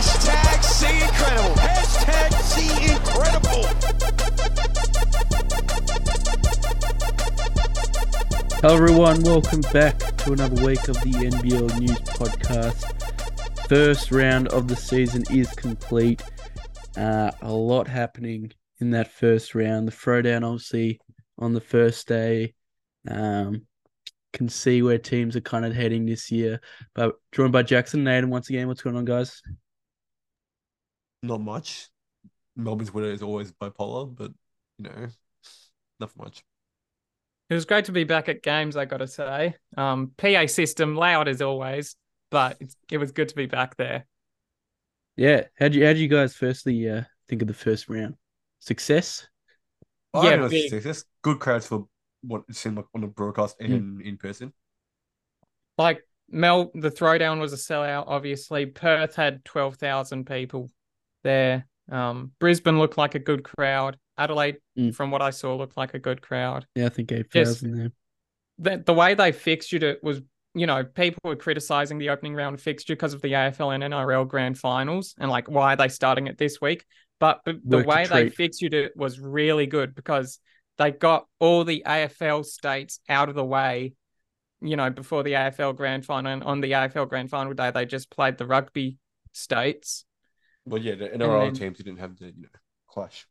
Hashtag C incredible. Hashtag C incredible. Hello, everyone. Welcome back to another week of the NBL News Podcast. First round of the season is complete. Uh, a lot happening in that first round. The throwdown, obviously, on the first day. Um, can see where teams are kind of heading this year. But joined by Jackson and Aiden once again. What's going on, guys? Not much. Melbourne's winner is always bipolar, but you know, not much. It was great to be back at games, I got to say. Um, PA system loud as always, but it's, it was good to be back there. Yeah. How'd you, how'd you guys firstly uh, think of the first round? Success? I Yeah, yeah, big. success. Good crowds for what it seemed like on the broadcast and in person. Like Mel, the throwdown was a sellout. Obviously, Perth had twelve thousand people there. Um, Brisbane looked like a good crowd. Adelaide, Mm. from what I saw, looked like a good crowd. Yeah, I think 8,000 there. the the way they fixtured it was, you know, people were criticizing the opening round fixture because of the AFL and NRL grand finals and like why are they starting it this week? But the, the way they fixtured it was really good because they got all the AFL states out of the way, you know, before the AFL grand final. And on the AFL grand final day, they just played the rugby states. But yeah, the NRL then- teams didn't have the you know clash.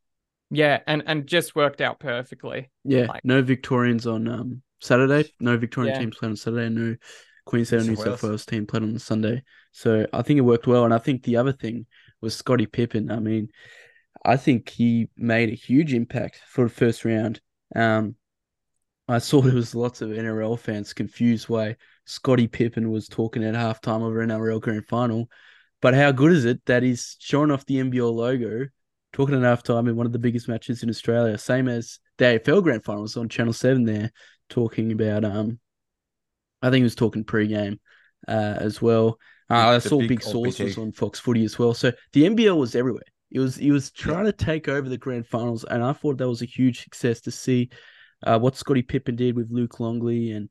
Yeah, and and just worked out perfectly. Yeah, Like- no Victorians on um Saturday. No Victorian Yeah. teams played on Saturday. No Queensland and New New South South Wales. Wales team played on Sunday. So I think it worked well. And I think the other thing was Scottie Pippen. I mean, I think he made a huge impact for the first round. Um, I saw there was lots of NRL fans confused why Scottie Pippen was talking at halftime of an NRL grand final. But how good is it that he's showing off the NBL logo, talking at halftime in one of the biggest matches in Australia, same as the AFL grand finals on Channel 7 there, talking about um I think he was talking pre-game uh, as well. Uh, I saw big Big old was on Fox Footy as well. So the NBL was everywhere. It was he was trying to take over the grand finals, and I thought that was a huge success to see uh, what Scottie Pippen did with Luke Longley and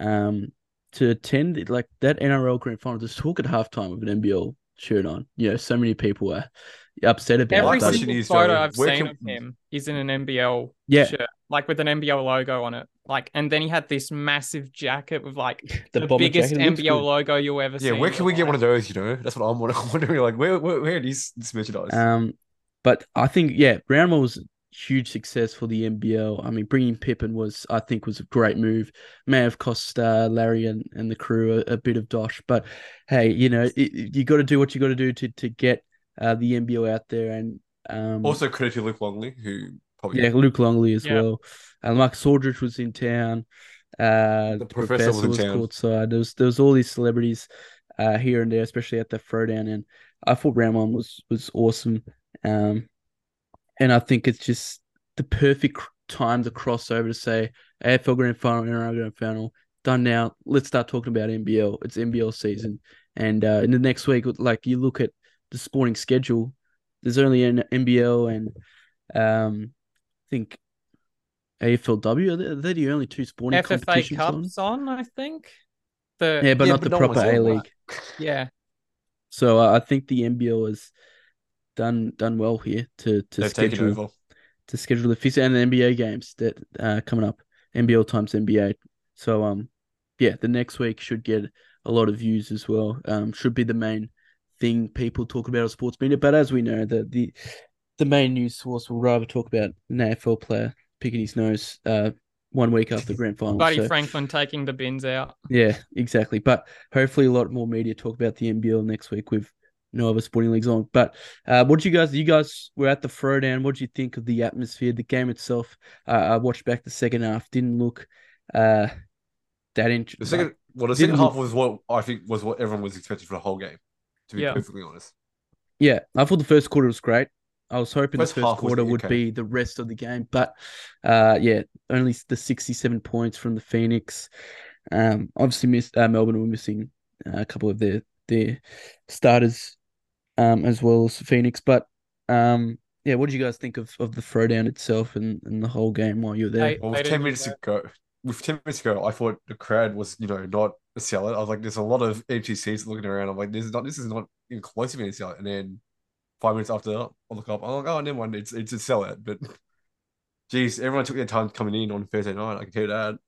um to attend like that NRL grand final to talk at halftime with an NBL shirt on. You know, so many people were upset about Every it. single photo though, I've where seen can- of him is in an NBL Yeah. shirt, like with an NBL logo on it. Like, and then he had this massive jacket with like the, the, biggest jacket, NBL good. logo you'll ever see. Yeah, where can your we get one of those? You know, that's what I'm wondering. Like, where where, where is this merchandise? Um, but I think yeah, round one was a huge success for the NBL. I mean, bringing Pippen was I think was a great move. May have cost uh, Larry and, and the crew a, a bit of dosh, but hey, you know it, it- you got to do what you got to do to to get uh, the NBL out there. And um, also, credit to Luke Longley, who probably yeah, Luke Longley as Yeah. well. And Mark Aldrich was in town. Uh, The professor was in town. courtside. There was there was all these celebrities uh, here and there, especially at the throwdown. And I thought round one was was awesome. Um, and I think it's just the perfect time to cross over to say AFL Grand Final, NRL Grand Final done now. Let's start talking about NBL. It's NBL season, and uh, in the next week, like you look at the sporting schedule, there's only an NBL and um, I think AFLW. Are they, are they the only two sporting FFA competitions on? Cups on, I think. The Yeah, but Yeah, not but the proper A. League. yeah. So uh, I think the NBL has done done well here to to they've schedule over. to schedule the FIS and the NBA games that uh coming up. NBL times NBA. So um yeah, the next week should get a lot of views as well. Um should be the main thing people talk about on sports media. But as we know, the the the main news source will rather talk about an AFL player picking his nose uh one week after the grand final. Buddy So- Franklin taking the bins out. yeah, exactly. But hopefully, a lot more media talk about the NBL next week with no other sporting leagues on. But uh, what did you guys? You guys were at the throwdown. What did you think of the atmosphere, the game itself? Uh, I watched back the second half. Didn't look uh, that interesting. The second, well, the second half look- was what I think was what everyone was expecting for the whole game. To be Yeah. perfectly honest, yeah, I thought the first quarter was great. I was hoping First the first half was quarter would okay. be the rest of the game, but uh, yeah, only the sixty-seven points from the Phoenix. Um, obviously, missed uh, Melbourne were missing uh, a couple of their their starters, um, as well as Phoenix. But um, yeah, what did you guys think of, of the throwdown itself and, and the whole game while you were there? Hey, well, with ten minutes do ago, with ten minutes ago, I thought the crowd was you know not a sellout. I was like, there's a lot of empty seats looking around. I'm like, this is not this is not even close to being a sellout. And then five minutes after, I look up, I'm like, oh, never mind, it's it's a sellout. But geez, everyone took their time coming in on Thursday night. I can tell you that.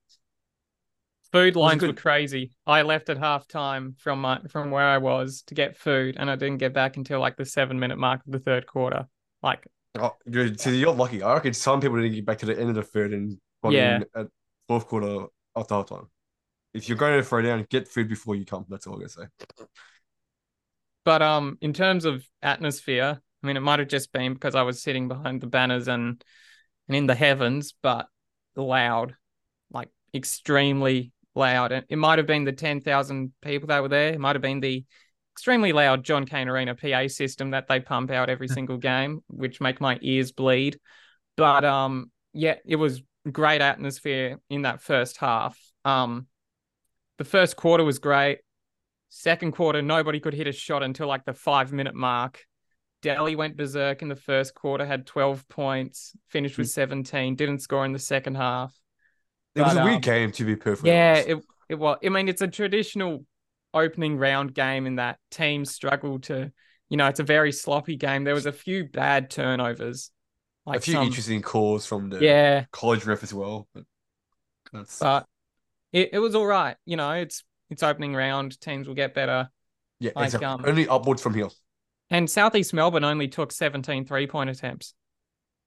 Food lines were crazy. I left at half time from my from where I was to get food, and I didn't get back until like the seven minute mark of the third quarter. Like, Oh, dude, so you're lucky. I reckon some people didn't get back to the end of the third and Yeah. in at fourth quarter after half time. If you're going to throw down, get food before you come. That's all I'm gonna say. but um, in terms of atmosphere, I mean, it might have just been because I was sitting behind the banners and and in the heavens, but loud, like extremely loud. And it might have been the ten thousand people that were there. It might have been the extremely loud John Cain Arena PA system that they pump out every single game, which make my ears bleed. But um, yeah, it was great atmosphere in that first half. Um, the first quarter was great. Second quarter, nobody could hit a shot until like the five minute mark. Delly went berserk in the first quarter, had 12 points, finished with 17, didn't score in the second half. It was But, a weird um, game to be perfectly Yeah, honest. it it was. I mean, it's a traditional opening round game in that teams struggle to, you know, it's a very sloppy game. There was a few bad turnovers, like a few some, interesting calls from the yeah, college ref as well. But that's but it, it was all right. You know, it's it's opening round. Teams will get better. yeah, like, exactly. um, Only upwards from here. And Southeast Melbourne only took 17 three point attempts.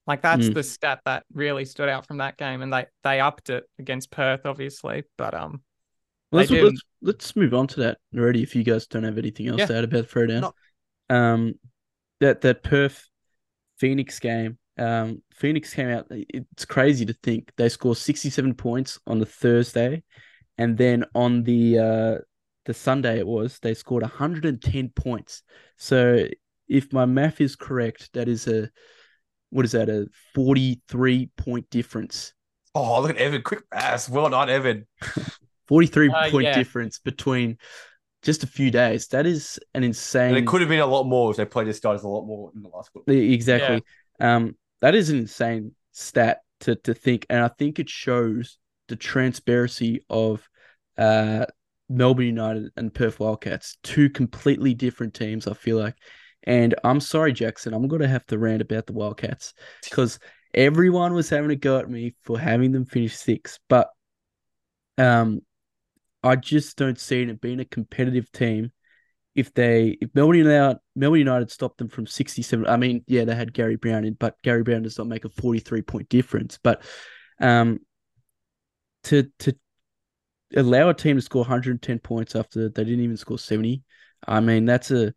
Like that's Mm. the stat that really stood out from that game, and they they upped it against Perth, obviously. But um, Well, let's, let's let's move on to that already. If you guys don't have anything else Yeah. to add about Throwdown, No. um, that that Perth Phoenix game, um, Phoenix came out. It's crazy to think they score sixty seven points on the Thursday, and then on the uh the Sunday it was they scored one hundred and ten points. So if my math is correct, that is a what is that a forty three point difference. Oh, look at Evan, quick pass. Well done, Evan. 43 Uh, point yeah. difference between just a few days. That is an insane. And it could have been a lot more if they played their guys a lot more in the last quarter. Exactly. Um, that is an insane stat to to think, and I think it shows the transparency of uh Melbourne United and Perth Wildcats, two completely different teams. I feel like, and I'm sorry, Jackson, I'm gonna have to rant about the Wildcats because everyone was having a go at me for having them finish sixth, but um, I just don't see it being a competitive team if they if Melbourne United Melbourne United stopped them from 67 I mean yeah they had Gary Browne in but Gary Browne does not make a 43 point difference but um to to allow a team to score 110 points after they didn't even score 70 I mean that's a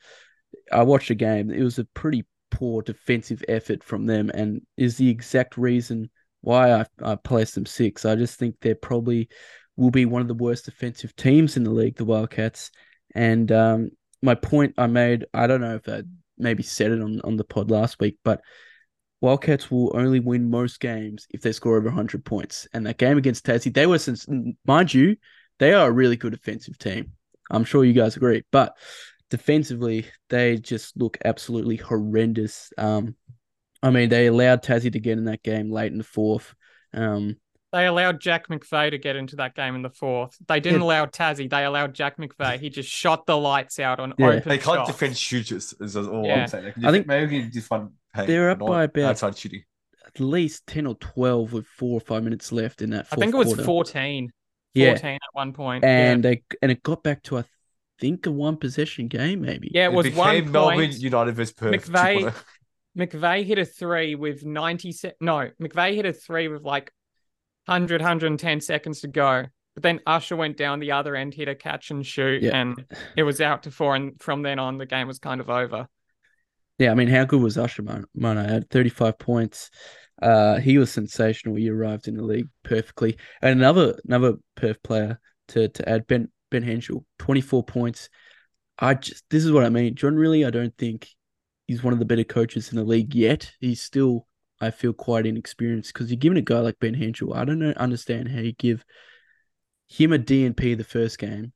I watched a game it was a pretty poor defensive effort from them and is the exact reason why I, I placed them six I just think they're probably will be one of the worst defensive teams in the league the Wildcats and um my point I made, I don't know if I maybe said it on, on the pod last week, but Wildcats will only win most games if they score over 100 points. And that game against Tassie, they were, since, mind you, they are a really good defensive team. I'm sure you guys agree. But defensively, they just look absolutely horrendous. Um, I mean, they allowed Tassie to get in that game late in the fourth. Um, they allowed Jack McVeigh to get into that game in the fourth. They didn't Yeah. allow Tassie. They allowed Jack McVeigh. He just shot the lights out on Yeah. open They can't shots. defend shooters, is all Yeah. I'm saying. They I think maybe we can defend hey, they're up by about- outside shooting. at least 10 or 12 with four or five minutes left in that I think it was quarter. 14. Yeah. 14 at one point. and yeah. they and it got back to I think a one possession game maybe. yeah, it was one became Melbourne point. United versus Perth. McVeigh- McVeigh hit a three with 90 se- no, McVeigh hit a three with like 100 110 seconds to go. But then Usher went down the other end, hit a catch and shoot, Yeah. and it was out to four. And from then on, the game was kind of over. Yeah, I mean, how good was Usher Mon- I Had 35 points. Uh, he was sensational. He arrived in the league perfectly. And another another Perth player to to add Ben Ben Henshall, 24 points. I just this is what I mean. John Rillie, I don't think he's one of the better coaches in the league yet. He's still, I feel, quite inexperienced because you're giving a guy like Ben Henshall. I don't know, understand how you give him a DNP the first game,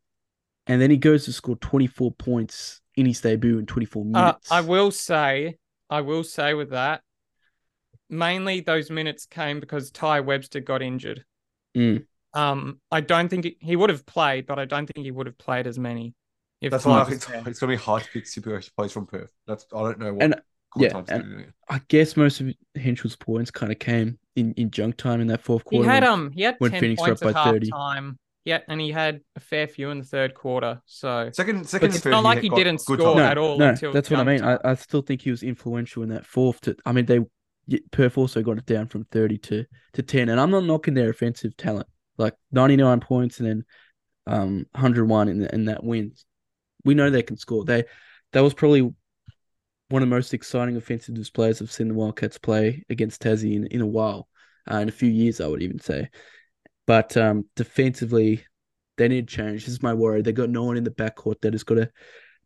and then he goes to score 24 points in his debut in 24 Uh, minutes. I will say, I will say with that, mainly those minutes came because Ty Webster got injured. Mm. Um, I don't think he, he would have played, but I don't think he would have played as many. If That's why I think there. it's, it's gonna be hard to pick super players from Perth. That's I don't know what And- yeah, and- I guess most of Henshall's points kind of came in, in junk time in that fourth quarter. He quarter. had um he had when ten Phoenix were points up at by half 30. time. Yeah, and he had a fair few in the third quarter. So Second, second, it's and third, not like he got didn't score time. no, at all no, until that's what I mean. I. I still think he was influential in that fourth. To I mean, they Perth also got it down from thirty to to ten, and I'm not knocking their offensive talent. Like ninety nine points and then um hundred one in in that win. We know they can score. They that was probably one of the most exciting offensive displays I've seen the Wildcats play against Tassie in, in a while, uh, in a few years, I would even say. But um, defensively, they need change. This is my worry. They got no one in the backcourt that has got to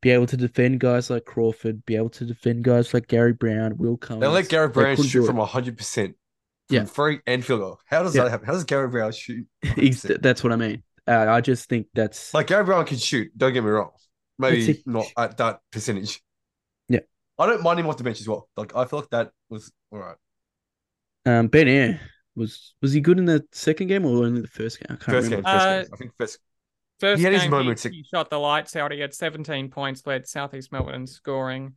be able to defend guys like Crawford, be able to defend guys like Gary Browne, Will Cummings. They let Gary Browne shoot from hundred percent. From Yeah. free and field goal. How does Yeah. that happen? How does Gary Browne shoot? He's, that's what I mean. Uh, I just think that's Like Gary Browne can shoot. Don't get me wrong. Maybe a- not at that percentage. Yeah. I don't mind him off the bench as well. Like I feel like that was all right. um, Ben Ayre was was he good in the second game or only the first game? I can't First game, remember. first Uh, game. I think first. First He had his game, moments. He, he shot the lights out. He had 17 points, led Southeast Melbourne in scoring.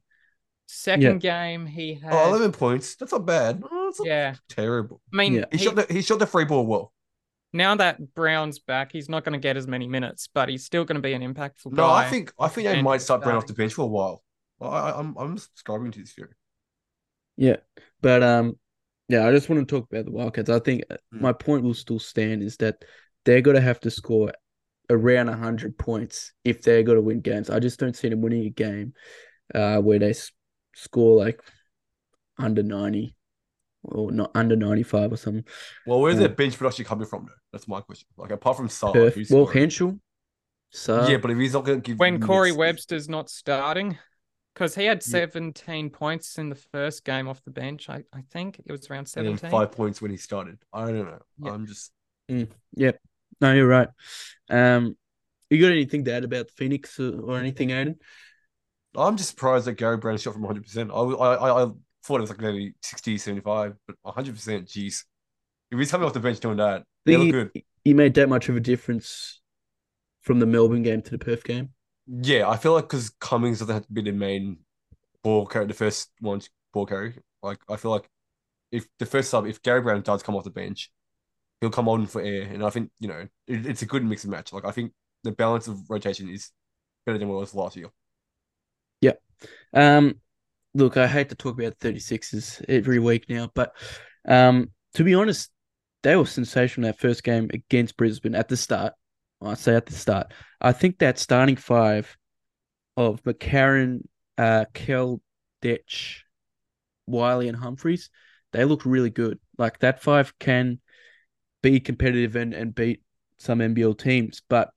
Second game, he had. Oh, 11 points. That's not bad. Oh, it's not yeah, terrible. I mean, Yeah. He, he- shot the he shot the free ball well. now that Browne's back, he's not going to get as many minutes, but he's still going to be an impactful No, guy. I think I think they might start Brown off the bench for a while. I, I, I'm I'm subscribing to this theory. Yeah, but um, yeah, I just want to talk about the Wildcats. I think uh, Mm. my point will still stand is that they're going to have to score around hundred points if they're going to win games. I just don't see them winning a game uh, where they s- score like under ninety or not under ninety five or something. Well, where's Yeah. their bench production coming from though? That's my question. Like apart from Sarr, Perth. who's Well. Henshall, so yeah, but if he's not going to give when Corey minutes- Webster's not starting, because he had Yeah. 17 points in the first game off the bench. I, I think it was around and then 17. five points when he started. I don't know. Yeah. I'm just Yep. No, you're right. Um, you got anything to add about Phoenix or, or anything, Aiden? I'm just surprised that Gary Browne shot from 100. percent I, I I I thought it was like maybe 60, 75, but 100. percent Jeez, if he's coming off the bench doing that, they look good. he, made that much of a difference from the Melbourne game to the Perth game. Yeah, I feel like because Cummings doesn't have to be the main ball carrier, the first one ball carry. Like I feel like if the first sub, if Gary Browne does come off the bench, he'll come on for air, and I think you know it, it's a good mix and match. Like I think the balance of rotation is better than what it was last year. Um, look, I hate to talk about 36s every week now, but um, to be honest, they were sensational that first game against Brisbane at the start. I say at the start. I think that starting five of McCarron, uh, Kell, Dech, Wiley, and Humphries, they look really good. Like that five can be competitive and, and beat some NBL teams, but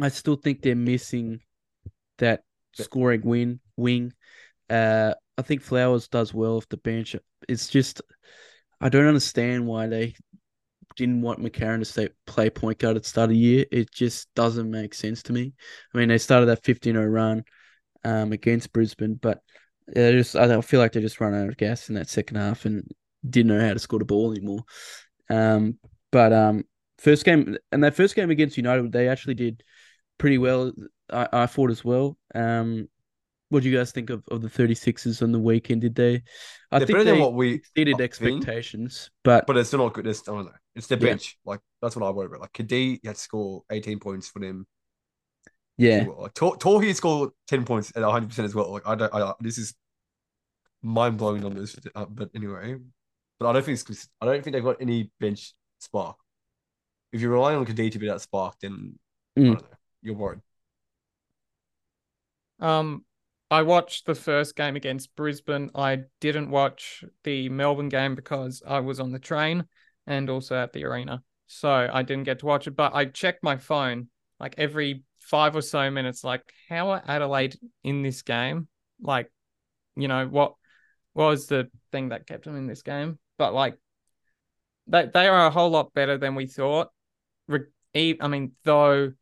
I still think they're missing that scoring win wing. Uh, I think Flowers does well off the bench. It's just I don't understand why they didn't want McCarron to stay play point guard at the start of the year. It just doesn't make sense to me. I mean, they started that 15-0 run um, against Brisbane, but they just I feel like they just run out of gas in that second half and didn't know how to score the ball anymore. Um, but um, first game and that first game against United, they actually did pretty well. I, I thought as well. Um, what do you guys think of, of the 36ers on the weekend? Did they? I They're think they what we exceeded think, expectations, but, but it's still not good. It's I don't know. It's their Yeah. bench. Like that's what I worry about. Like Kadee had to score 18 points for them. yeah, Like Tor- Tohi scored 10 points at 100 percent as well. Like I don't. I, this is mind blowing numbers. Uh, but anyway, but I don't think it's. I don't think they've got any bench spark. If you're relying on Kadee to be that spark, then I Mm. don't know. You're worried. Um, I watched the first game against Brisbane. I didn't watch the Melbourne game because I was on the train and also at the arena. So I didn't get to watch it, but I checked my phone like every five or so minutes, like, how are Adelaide in this game? Like, you know, what, what was the thing that kept them in this game? But like, they, they are a whole lot better than we thought. I mean, though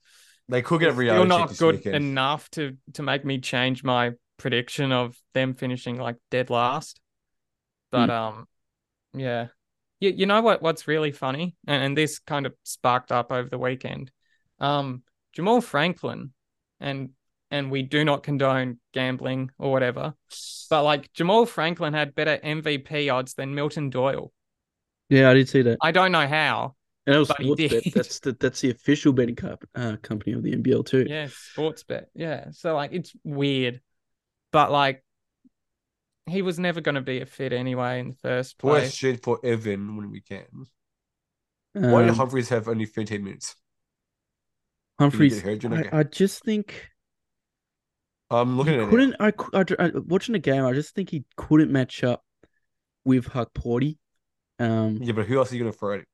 They could get a it's reality still not good weekend. enough to to make me change my prediction of them finishing like dead last. But um, yeah, you you know what what's really funny, and, and this kind of sparked up over the weekend. Um, Jamal Franklin, and and we do not condone gambling or whatever, but like Jamal Franklin had better MVP odds than Milton Doyle. yeah, I did see that. I don't know how, And it was But he Sportsbet. did. That's the that's the official betting co- uh, company of the NBL too. Yeah, sports bet. Yeah. So like it's weird. But like he was never gonna be a fit anyway in the first place. Question for Evan when we can. Why did Um, Humphries have only 15 minutes? Humphries? hurt during that I. I just think I'm looking he at it. couldn't. I, I, I watching the game. I just think he couldn't match up with Hukporti. Um. Yeah, but who else are you going to throw at?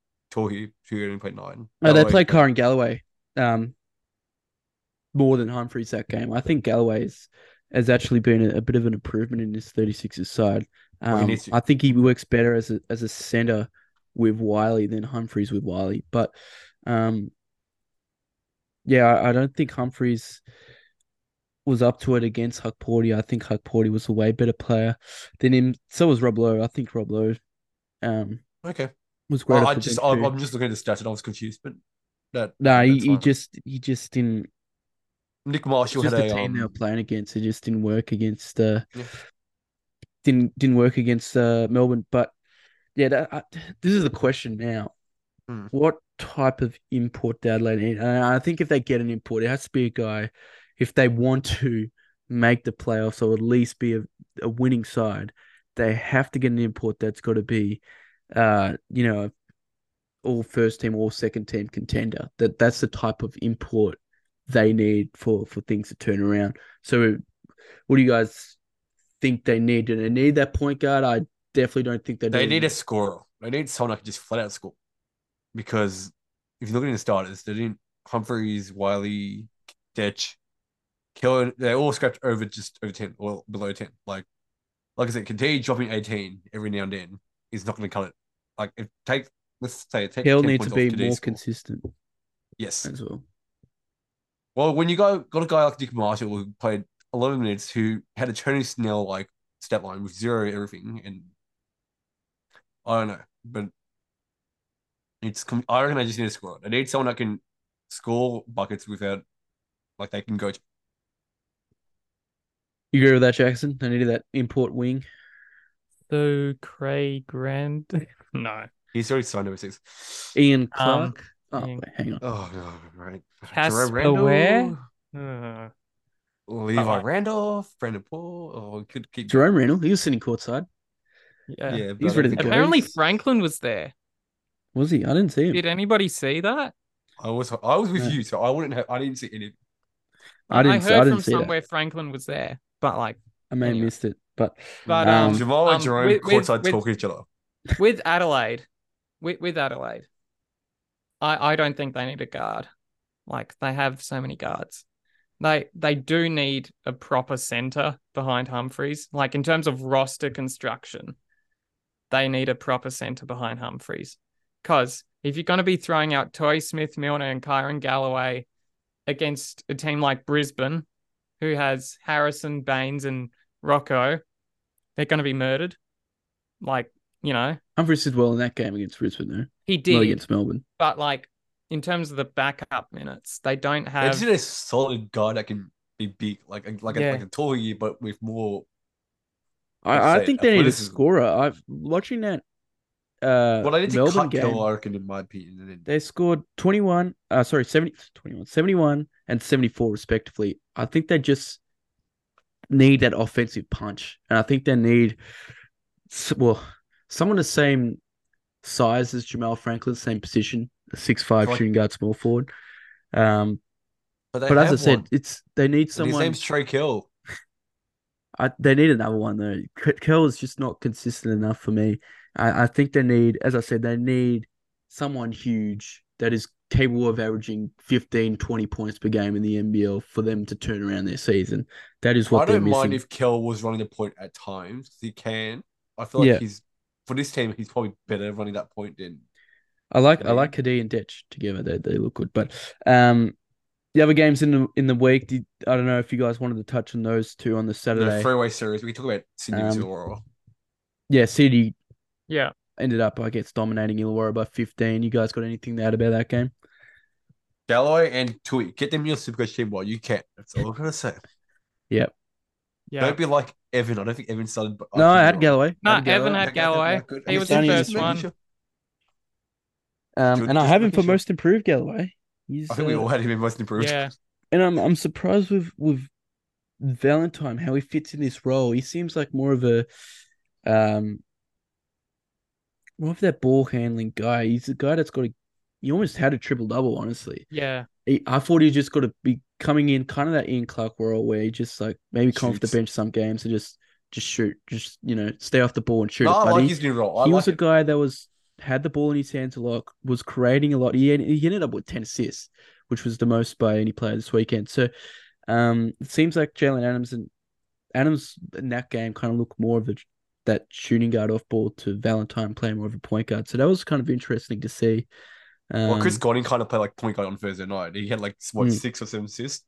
Who only played nine. Oh, they played Kyrin Galloway um, more than Humphries that game. I think Galloway is, has actually been a, a bit of an improvement in this 36ers side. Um, needs to. I think he works better as a as a center with Wiley than Humphries with Wiley. But um, yeah, I, I don't think Humphries was up to it against Hukporti. I think Hukporti was a way better player than him. So was Rob Loe. I think Rob Loe um, Okay. Was great. Well, I just, I'm, too. Just looking at the stats and I was confused, but that. No, he, he just he just didn't Nick Marshall just had the a. team they were Um, playing against. It just didn't work against. Uh, Yeah. Didn't didn't work against uh, Melbourne. But yeah, that, I, this is the question now. Hmm. What type of import do Adelaide need? And I think if they get an import, it has to be a guy. If they want to make the playoffs or at least be a, a winning side, they have to get an import that's got to be, uh, you know, all first team, all second team contender. That that's the type of import they need for for things to turn around. So, what do you guys think they need? Do they need that point guard? I definitely don't think they. they need a scorer. They need someone that can just flat out score. Because if you look at the starters, they didn't Humphries, Wiley, Dech, Kellen, they all scrapped over just over 10 or below 10. Like like I said, continue dropping 18 every now and then is not going to cut it. Like if take let's say take Hill 10 needs to be more score. consistent Yes. as well. Well, when you go got a guy like Nick Marshall who played 11 minutes, who had a Tony Snell like stat line with zero everything, and I don't know, but it's com- I reckon I just need a scorer. I need someone that can score buckets without like they can go. To- You agree with that, Jackson? They needed that import wing. So Craig Grand. no. he's already signed overseas. Ian Um, Clark. oh, Ian- wait, hang on. Oh no, right. Casper Ware? Uh, Levi like- Randolph, Brandon Paul. Oh, could keep. Jerome Randle. He was sitting courtside. yeah. Yeah, but He's I don't ready to go. Apparently Goes. Franklin was there. Was he? I didn't see him. Did anybody see that? I was I was with Yeah. you, so I wouldn't have. I didn't see any. I didn't. see- heard I didn't from see that. somewhere Franklin was there, but like I may have missed it, but But, um, Jamal and um, Jerome with- with- courtside with- talk to each other. with Adelaide, with with Adelaide, I I don't think they need a guard. Like they have so many guards. They they do need a proper center behind Humphries. Like in terms of roster construction, they need a proper center behind Humphries. Because if you're going to be throwing out Tohi Smith, Milner, and Kyrin Galloway against a team like Brisbane, who has Harrison, Baynes, and Rocco, they're going to be murdered. Like you know, Humphries did well in that game against Brisbane, though. he Not did, against Melbourne. but like in terms of the backup minutes, they don't They have. just need a solid guy that can be big, like a, like a, Yeah. like a tall year, but with more. I, Let's I think they need a scorer. I've watching that uh Well, they need to cut game. Kell, I reckon, in my opinion. They scored 21, uh sorry, 70 21, 71 and 74 respectively. I think they just need that offensive punch. And I think they need well, someone the same size as Jamal Franklin, same position, a six five Like- shooting guard small forward. Um but but as I have said, one, it's they need and his someone name's Trey Kell. I, they need another one though. K- Kell is just not consistent enough for me. I, I think they need, as I said, they need someone huge that is capable of averaging 15, 20 points per game in the NBL for them to turn around their season. That is what I they're don't missing. mind if Kell was running the point at times. Because he can. I feel like Yeah. he's for this team. He's probably better running that point than I like I like Kadee and Dech together. They they look good. But um, the other games in the in the week, did, I don't know if you guys wanted to touch on those two on the Saturday. the Saturday. three-way series. We talk about Sydney Um, Illawarra. yeah, City yeah, ended up, I guess, dominating Illawarra by 15. You guys got anything to add about that game? Galloway and Toohey. Get them in your Supercoach team while you can. That's all I'm gonna say. Yep. yeah. Don't be like Evan. I don't think Evan started. But No, I think had you're Galloway. No, had Evan Galloway. had Galloway. He was the making first sure. one. Um, and I have him for sure. most improved, Galloway. He's, I think we uh, all had him in most improved. Yeah. and I'm I'm surprised with with Valentine how he fits in this role. He seems like more of a um more of that ball handling guy. He's a guy that's got a he almost had a triple double, honestly. Yeah. He, I thought he just got to be coming in kind of that Ian Clark role where he just like maybe come off the bench some games and just just shoot, just you know, stay off the ball and shoot. No, it. I But like he, his new role. I he like was a guy that was had the ball in his hands a lot, was creating a lot. He, he ended up with ten assists, which was the most by any player this weekend. So, um, it seems like Jalen Adams and Adams in that game kind of looked more of a that shooting guard off ball to Valentine playing more of a point guard. So that was kind of interesting to see. Um, Well, Chris Goulding kind of played like point guard on Thursday night. He had like what Mm. six or seven assists.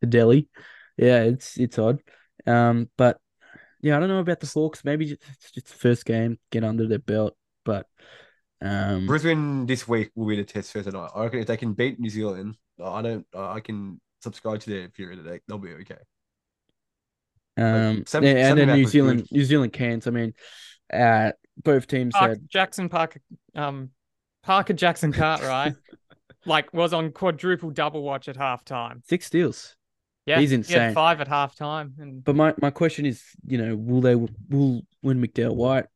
the Delly. Yeah, it's it's odd. Um, but yeah, I don't know about the Hawks. Maybe just, it's just the first game, get under their belt. But um, Brisbane this week will be the test Thursday night. I reckon if they can beat New Zealand, I don't. I can subscribe to their theory that They'll be okay. um, Sam- yeah, and then New Zealand, good. New Zealand cans. I mean, uh, both teams Park, had Jackson Parker, um, Parker Jackson Cartwright, like was on quadruple double watch at halftime. six steals. Yeah, He's He insane. had five at halftime, and But my, my question is, you know, will they will when McDowell White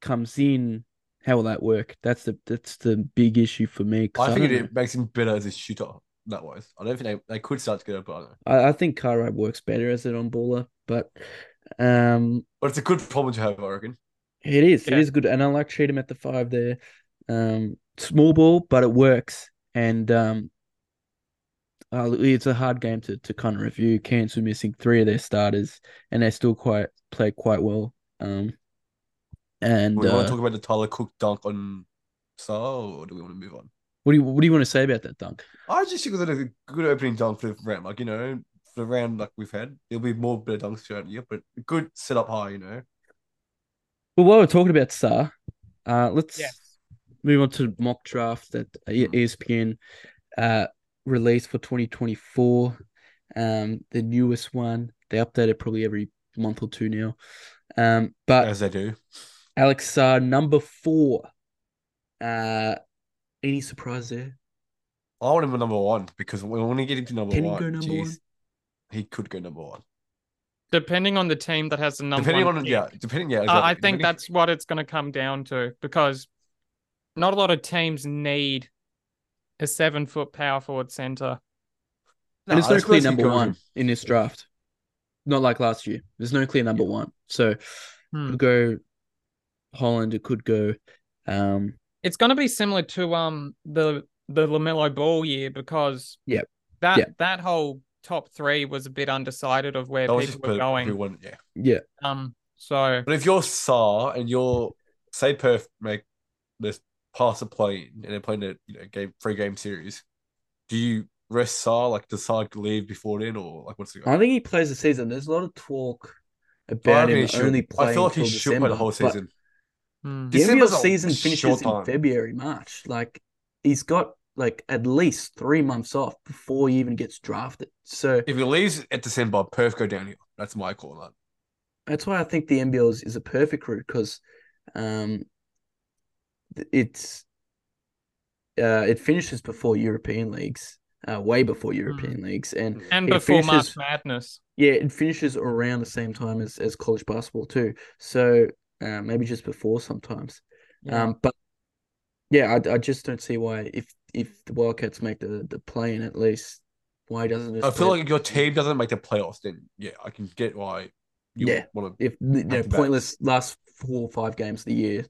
comes in, how will that work? That's the that's the big issue for me. I think don't know. it makes him better as a shooter. That was. I don't think they, they could start to get up, but I. I, I think Cartwright works better as an on baller, but um, But it's a good problem to have, I reckon. it is Yeah. it is good, and I like Cheatham at the five there. Um, small ball, but it works, and um, uh, it's a hard game to to kind of review. Cairns were missing three of their starters, and they still quite played quite well. Um, and We uh, want to talk about the Tyler Cook dunk on Saul, or do we want to move on? what do you what do you want to say about that dunk? I just think it was a good opening dunk for the round. Like, you know, for the round like we've had, there'll be more better dunks throughout the year, but good set up high, you know. Well, while we're talking about Star, uh, let's yes, move on to mock draft that Hmm. ESPN uh released for 2024. Um, the newest one. They update it probably every month or two now. Um, but As they do. Alex Sarr, number four. Uh, any surprise there? I want him at number one because when when we get into number Can he one, go number geez, one? he could go number one. depending on the team that has the number depending one on pick. yeah, depending yeah. Uh, I think Depending- that's what it's going to come down to because not a lot of teams need a seven foot power forward center. and there's I no clear number one him. in this draft. Not like last year. There's no clear number one. So Hmm. could go Holland. It could go. Um, It's going to be similar to um the the Lamelo Ball year because Yep. that Yep. that whole top three was a bit undecided of where That was just people were per- who going. won, yeah. yeah. Um, so But if you're Sarr and you're say Perth make this pass a play and they're playing a you know game three game series, do you rest Sarr like does Sarr leave before then or like what's the I think he plays the season. There's a lot of talk about him he should. only I playing feel like he till should play the whole season. hmm. The December's NBL a season finishes in. February, March. Like he's got like at least three months off before he even gets drafted. So If he leaves at December, Perth go down here. That's my call on that. that's why I think the NBL is, is a perfect route because um th- it's uh it finishes before European leagues, uh way before European leagues. And and it before March Madness. Yeah, it finishes around the same time as, as college basketball too. So uh, maybe just before sometimes. Yeah. Um, but yeah, I, I just don't see why if if the Wildcats make the the play in at least, why doesn't it? I feel like if your team doesn't make the playoffs, then yeah, I can get why you Yeah. want to. if you know, back back. pointless last four or five games of the year,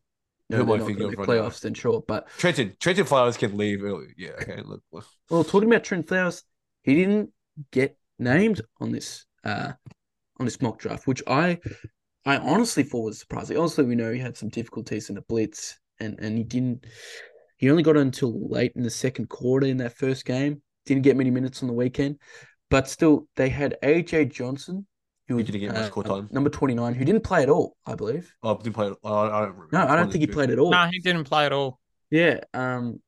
no, Who I thinking of make right now? playoffs. Then sure, but Trentyn, Trentyn Flowers can leave early. Yeah, okay. Look, look. well, talking about Trent Flowers, he didn't get named on this uh on this mock draft, which I I honestly thought was surprising. Honestly, we know he had some difficulties in the blitz, and and he didn't. He only got until late in the second quarter in that first game. Didn't get many minutes on the weekend, but still, they had AJ Johnson, who He didn't get much uh, court time. number twenty nine, who didn't play at all. I believe. Oh, didn't play. I, I don't remember. No, I don't think he played at all. No, he didn't play at all. Yeah. Um.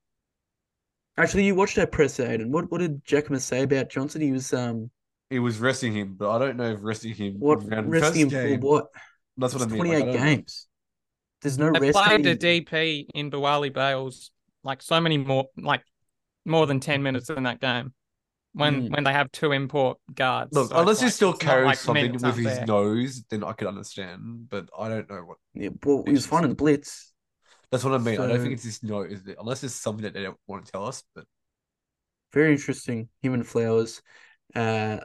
Actually, you watched that press, Aiden. What what did Jackman say about Johnson? He was um. He was resting him, but I don't know if resting him. What around resting him first for what? That's what It's I mean. twenty like, I eight know. games. there's no They rest. played any- a DP in Bawali Bales like so many more, like more than ten minutes in that game. When Mm. when they have two import guards, Look, So unless he like- still it's not carries like something with his there. nose, then I could understand. But I don't know what. Yeah, well, he was fine in the blitz. That's what I mean. I don't think it's his nose, unless it's something that they don't want to tell us. But Very interesting. Human Flowers. Uh,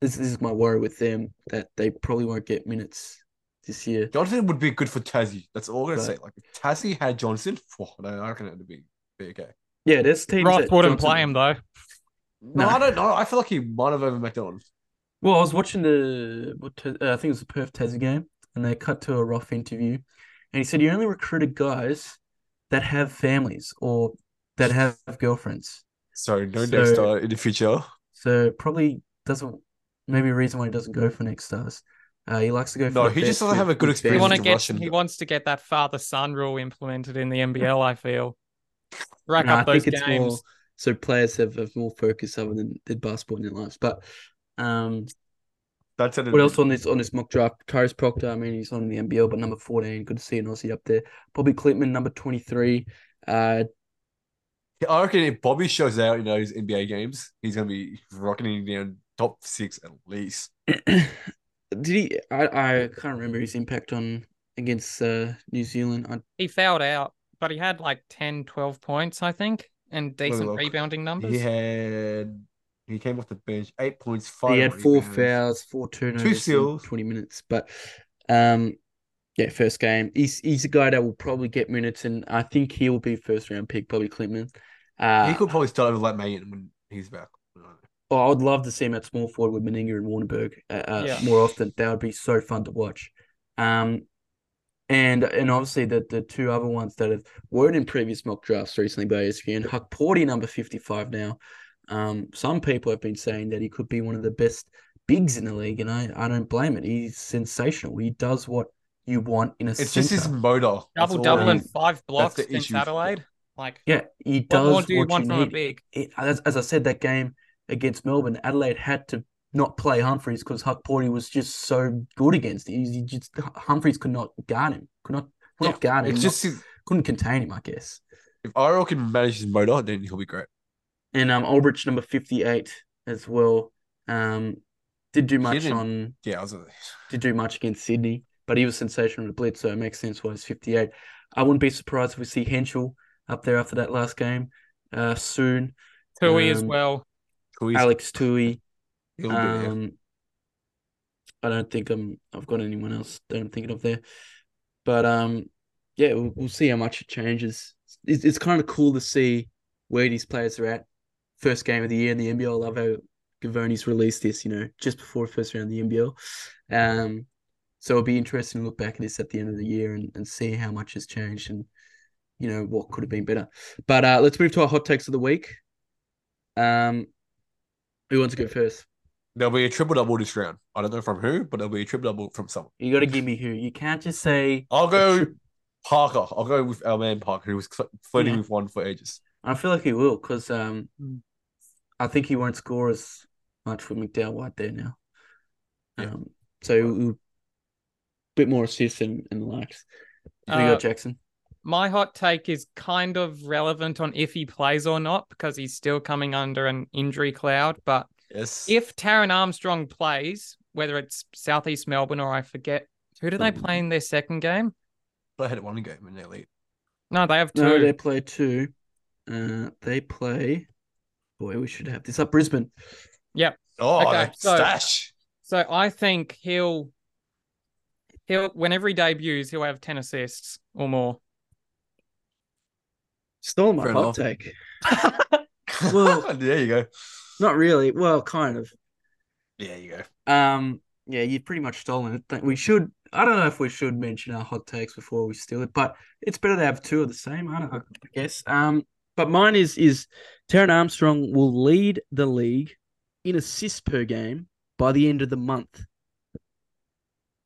this, this is my worry with them that they probably won't get minutes this year. Johnson would be good for Tassie. That's all I'm gonna Right. say. Like if Tassie had Johnson, oh, no, I reckon it'd be, be okay. Yeah, there's teams Roth wouldn't Johnson- play him though. No, No. I don't know. I feel like he might have over McDonald. Well, I was watching the uh, I think it was the Perth Tassie game, and they cut to a Roth interview, and he said he only recruited guys that have families or that have girlfriends. So no So- next star in the future. So probably doesn't maybe a reason why he doesn't go for next stars. Uh, he likes to go for No, the he just doesn't have a good with He experience want to get Russian- he wants to get that father son rule implemented in the NBL. I feel rack No, up I those think it's games. more so players have, have more focus other than, than basketball in their lives. But um, That's it. what else on this on this mock draft? Kyrus Proctor, I mean, he's on the NBL, but number fourteen. Good to see an Aussie up there. Bobi Klintman, number twenty three. Uh, I reckon if Bobby shows out in those NBA games, he's gonna be rocketing down top six at least. did he? I I can't remember his impact on against uh, New Zealand. I, He fouled out, but he had like 10, 12 points, I think, and decent look. rebounding numbers. He had he came off the bench, eight points, five. he had four rebounds. fouls, four turnovers, two steals. twenty minutes. But um, yeah, first game. He's he's a guy that will probably get minutes, and I think he will be first round pick, Bobi Klintman. Uh, He could probably start over like Mayan when he's back. Oh, I would love to see him at small forward with Meninga and Waardenburg uh, uh, Yeah. more often. That would be so fun to watch. Um, and and obviously the the two other ones that have weren't in previous mock drafts recently by ESPN. Hukporti, number fifty five now. Um, some people have been saying that he could be one of the best bigs in the league, and I, I don't blame it. He's sensational. He does what you want in a It's just his motor. Double all double it and five blocks the against issue. Adelaide. Like, Yeah, he what does more do you what want you from a need. big? it, as, as I said, that game against Melbourne, Adelaide had to not play Humphries because Hukporti was just so good against him. He just Humphries could not guard him, could not, well, not guard him, It's not- just his, couldn't contain him, I guess. if Iro can manage his motor, then he'll be great. And um, Aldrich number fifty eight as well. Um, did do much on Yeah, I was. a... did do much against Sydney, but he was sensational in the blitz, so it makes sense why he's fifty eight. I wouldn't be surprised if we see Henshall up there after that last game. Uh, soon, Toohey as um, well. He's, Alex Toohey. He'll. Um, I don't think I'm. I've got anyone else that I'm thinking of there, but um, yeah, we'll, we'll see how much it changes. It's, it's kind of cool to see where these players are at. First game of the year in the NBL. I love how Givony's released this. You know, just before first round of the NBL. Um, so it'll be interesting to look back at this at the end of the year and, and see how much has changed and you know what could have been better. But uh, let's move to our hot takes of the week. Um, who wants to go first? There'll be a triple double this round. I don't know from who, but there'll be a triple double from someone. You got to give me who. You can't just say. I'll go tri- Parker. I'll go with our man Parker, who was fl- flirting Yeah. with one for ages. I feel like he will because um. I think he won't score as much with McDowell White there now. Yeah. Um, so a bit more assists and, and the likes. Who you Uh, got, Jackson? My hot take is kind of relevant on if he plays or not because he's still coming under an injury cloud. But Yes. if Taran Armstrong plays, whether it's Southeast Melbourne or I forget, who do they play in their second game? I had it one game in their league. No, they have two. No, they play two. Uh, they play. Boy, we should have this up. Brisbane. Yep. Oh, Okay, so- stash. So I think he'll he'll whenever he debuts, he'll have ten assists or more. Stole my Fair hot enough. take. Well- there you go. Not really. Well, kind of. There you go. Um, yeah, you've pretty much stolen it. We should. I don't know if we should mention our hot takes before we steal it, but it's better to have two of the same. I don't know. I guess. Um, but mine is is Taran Armstrong will lead the league in assists per game by the end of the month.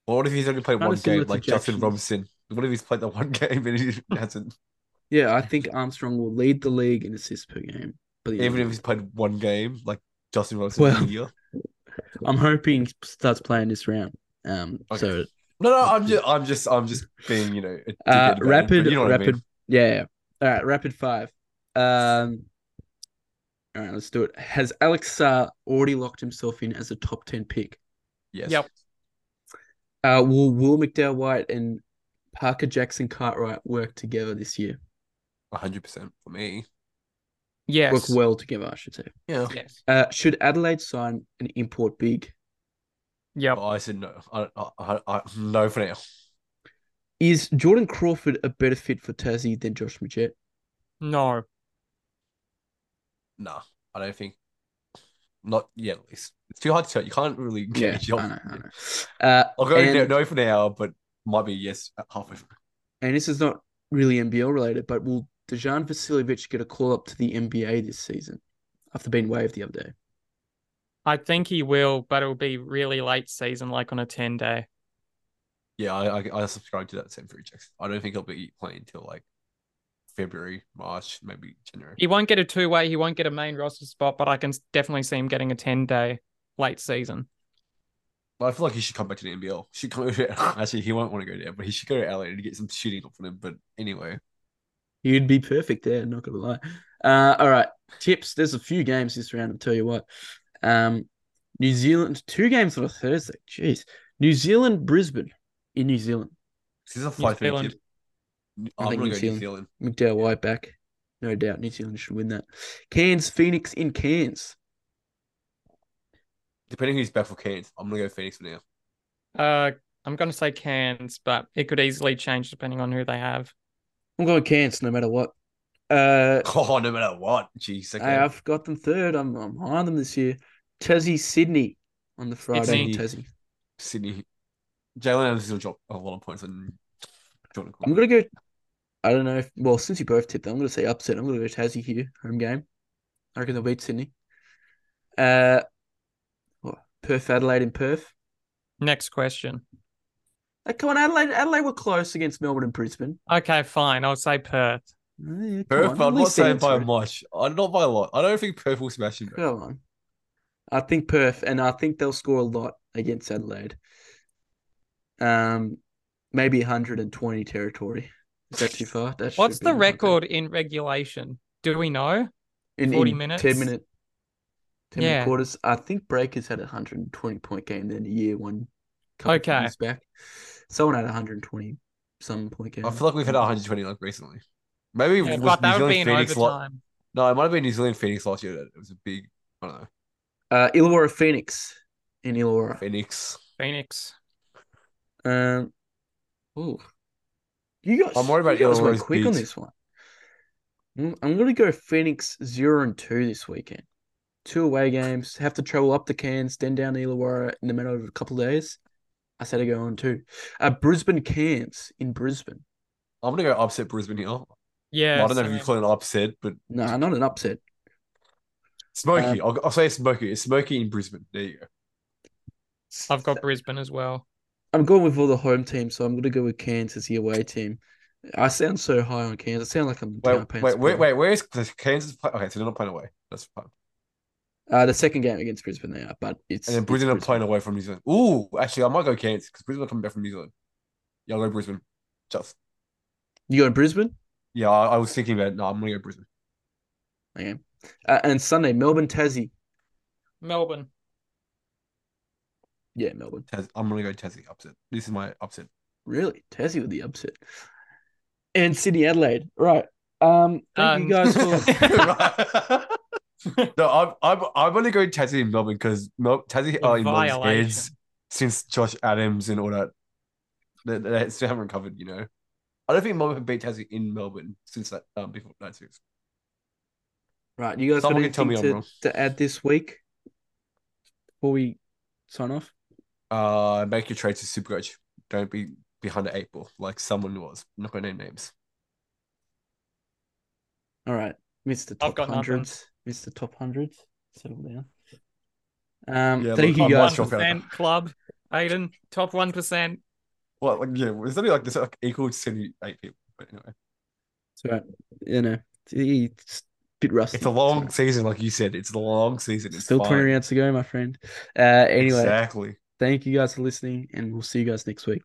What if he's only played one game, like Justin Robinson? What if he's played the one game and he hasn't? Yeah, I think Armstrong will lead the league in assists per game. By the Even if he's played one game, like Justin Robinson Well, for the year. I'm hoping he starts playing this round. Um, so No, no, I'm just, I'm just, I'm just being, you know, a Uh, dickhead rapid, but you know what I rapid. mean. Yeah, yeah. All right, rapid five. Um, all right, let's do it. Has Alex Sarr already locked himself in as a top ten pick? Yes. Yep. Uh, will Will McDowell White and Parker Jackson Cartwright work together this year? hundred percent for me. Yes. Work well together, I should say. Yeah. Yes. Uh, should Adelaide sign an import big? Yeah. But I said no. I, I, I, I, no for now. Is Jordan Crawford a better fit for Tassie than Josh Magette? No. Nah, I don't think. Not yet. At least it's too hard to tell. You can't really Yeah, gauge. I know, I know. Uh, I'll go and, no, no for now, but might be yes at halfway. through. and this is not really NBL related, but will Dejan Vasiljevic get a call up to the NBA this season after being waived the other day? I think he will, but it'll be really late season, like on a 10 day. Yeah, I, I I subscribe to that same free checks. I don't think he'll be playing until like February, March, maybe January. He won't get a two way, he won't get a main roster spot, but I can definitely see him getting a 10 day late season. I feel like he should come back to the NBL. Should come actually he won't want to go there, but he should go to LA to get some shooting up from him. But anyway, He'd be perfect there, not gonna lie. Uh, all right, tips. There's a few games this round. I'll tell you what. Um, New Zealand, two games on a Thursday. Jeez, New Zealand, Brisbane, in New Zealand. this is a fight for Zealand. tip. I I'm think gonna New go Zealand. New Zealand. McDowell White back, no doubt. New Zealand should win that. Cairns, Phoenix in Cairns. Depending who's back for Cairns, I'm gonna go Phoenix for now. Uh, I'm going to say Cairns, but it could easily change depending on who they have. I'm going Cairns no matter what. Uh, Oh, no matter what. Jeez, okay. I, I've got them third. I'm I'm high on them this year. Tassie, Sydney on the Friday. in Tassie. Sydney. Jaylen Adams is gonna drop a lot of points on Jordan. I'm gonna go. I don't know. If, well, since you both tipped, them, I'm gonna say upset. I'm gonna go Tassie here, home game. I reckon they'll beat Sydney. Uh, what, Perth, Adelaide, in Perth. Next question. Come on, Adelaide. Adelaide were close against Melbourne and Brisbane. Okay, fine. I'll say Perth. Uh, yeah, Perth, but I'm not saying by it. much. Uh, not by a lot. I don't think Perth will smash him. though. Come on. I think Perth, and I think they'll score a lot against Adelaide. Um, maybe 120 territory. Is that too far? That What's the be- record in regulation? Do we know? in 40 in minutes? 10 minute 10 minute quarters. I think Breakers had a 120 point game then a year one couple of Okay. years back. Someone had 120 some point game. I feel like we've had 120 like recently. Maybe Yeah, was but New that would Zealand be in Phoenix la- overtime. No, it might have been New Zealand Phoenix last year. That it was a big. I don't know. uh Illawarra Phoenix in Illawarra. Phoenix. Phoenix. Um ooh. You guys, I'm worried about you guys went Illawarra's quick on this one. I'm gonna go Phoenix zero and two this weekend. Two away games. Have to travel up to Cairns, then down to Illawarra in the matter of a couple of days. I said I go on too. Uh, Brisbane Cairns in Brisbane. I'm gonna go upset Brisbane here. Yeah. I don't know if you call it an upset, but No, not an upset. Smoky. Um, I'll, I'll say Smoky. It's Smoky in Brisbane. There you go. I've got Brisbane as well. I'm going with all the home teams, so I'm going to go with Cairns as the away team. I sound so high on Cairns. I sound like I'm down Wait, wait, wait, wait. Where's Cairns? Play? Okay, so they're not playing away. That's fine. Uh, the second game against Brisbane, they are, but it's And then it's Brisbane are playing away from New Zealand. Ooh, actually, I might go Cairns because Brisbane are coming back from New Zealand. Yeah, I'll go Brisbane. Just You going to Brisbane? yeah, I, I was thinking about. No, I'm gonna go Brisbane. Okay. Uh, and Sunday, Melbourne, Tassie. Melbourne. Yeah, Melbourne. Tas- I'm gonna go Tassie upset. This is my upset. Really, Tassie with the upset. And Sydney, Adelaide. Right. Um, thank you Um, guys for. no, I'm I'm I'm gonna go Tassie and Melbourne because Mel- Tassie are in Melbourne's Violation. heads since Josh Adams and all that. They, they still haven't recovered, you know. I don't think Melbourne have beat Tassie in Melbourne since that um before that series. right, you guys Someone got can tell me anything I'm to, wrong. to add this week before we sign off? Uh, make your trades to Supercoach. Don't be behind the eight ball like someone was. I'm not gonna name names. All right, Mr. I've Top got nothing. Hundreds. Mr. Top Hundreds. Settle down. Um, Yeah, thank look, you guys. one 1% club. Aiden, top 1%. Well, like yeah, it's only like this like equal to seventy eight people. But anyway, so, you know, it's a bit rusty. it's a long season, like you said. It's a long season. It's Still 20 rounds to go, my friend. Uh, anyway, Exactly. thank you guys for listening, and we'll see you guys next week.